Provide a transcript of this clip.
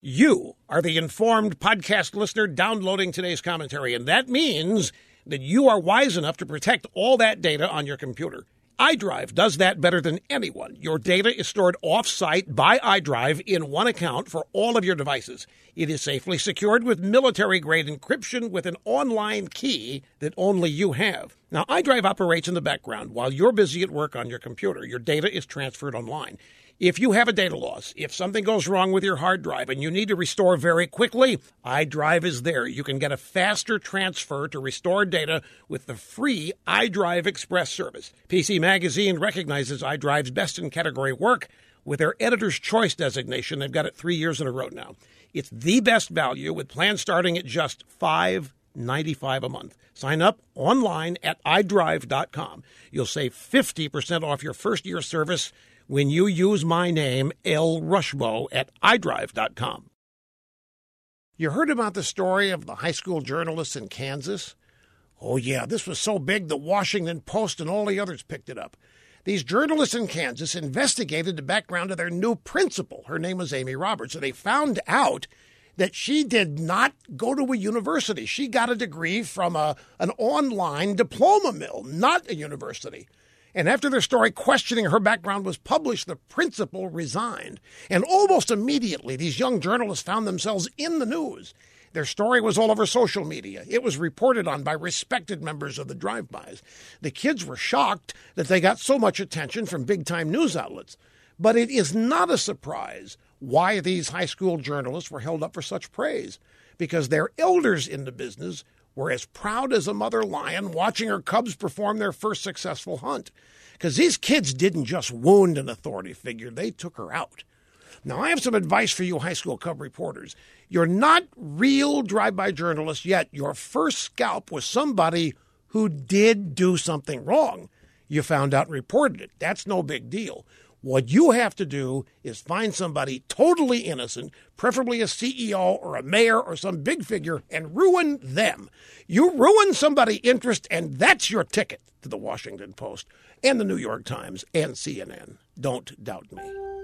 You are the informed podcast listener downloading today's commentary, and that means that you are wise enough to protect all that data on your computer. iDrive does that better than anyone. Your data is stored off-site by iDrive in one account for all of your devices. It is safely secured with military-grade encryption with an online key that only you have. Now, iDrive operates in the background while you're busy at work on your computer. Your data is transferred online. If you have a data loss, if something goes wrong with your hard drive and you need to restore very quickly, iDrive is there. You can get a faster transfer to restore data with the free iDrive Express service. PC Magazine recognizes iDrive's best in category work with their editor's choice designation. They've got it three years in a row now. It's the best value with plans starting at just five ninety-five a month. Sign up online at iDrive.com. You'll save 50% off your first year service when you use my name, El Rushbo, at iDrive.com. You heard about the story of the high school journalists in Kansas? Oh, yeah, this was so big the Washington Post and all the others picked it up. These journalists in Kansas investigated the background of their new principal. Her name was Amy Roberts, and they found out that she did not go to a university. She got a degree from a, an online diploma mill, not a university. And after their story questioning her background was published, the principal resigned. And almost immediately, these young journalists found themselves in the news. Their story was all over social media. It was reported on by respected members of the drive bys. The kids were shocked that they got so much attention from big time news outlets. But it is not a surprise why these high school journalists were held up for such praise, because their elders in the business were as proud as a mother lion watching her cubs perform their first successful hunt. Because these kids didn't just wound an authority figure, they took her out. Now, I have some advice for you high school cub reporters. You're not real drive by journalists yet. Your first scalp was somebody who did do something wrong. You found out and reported it. That's no big deal. What you have to do is find somebody totally innocent, preferably a CEO or a mayor or some big figure, and ruin them. You ruin somebody's interest, and that's your ticket to the Washington Post and the New York Times and CNN. Don't doubt me.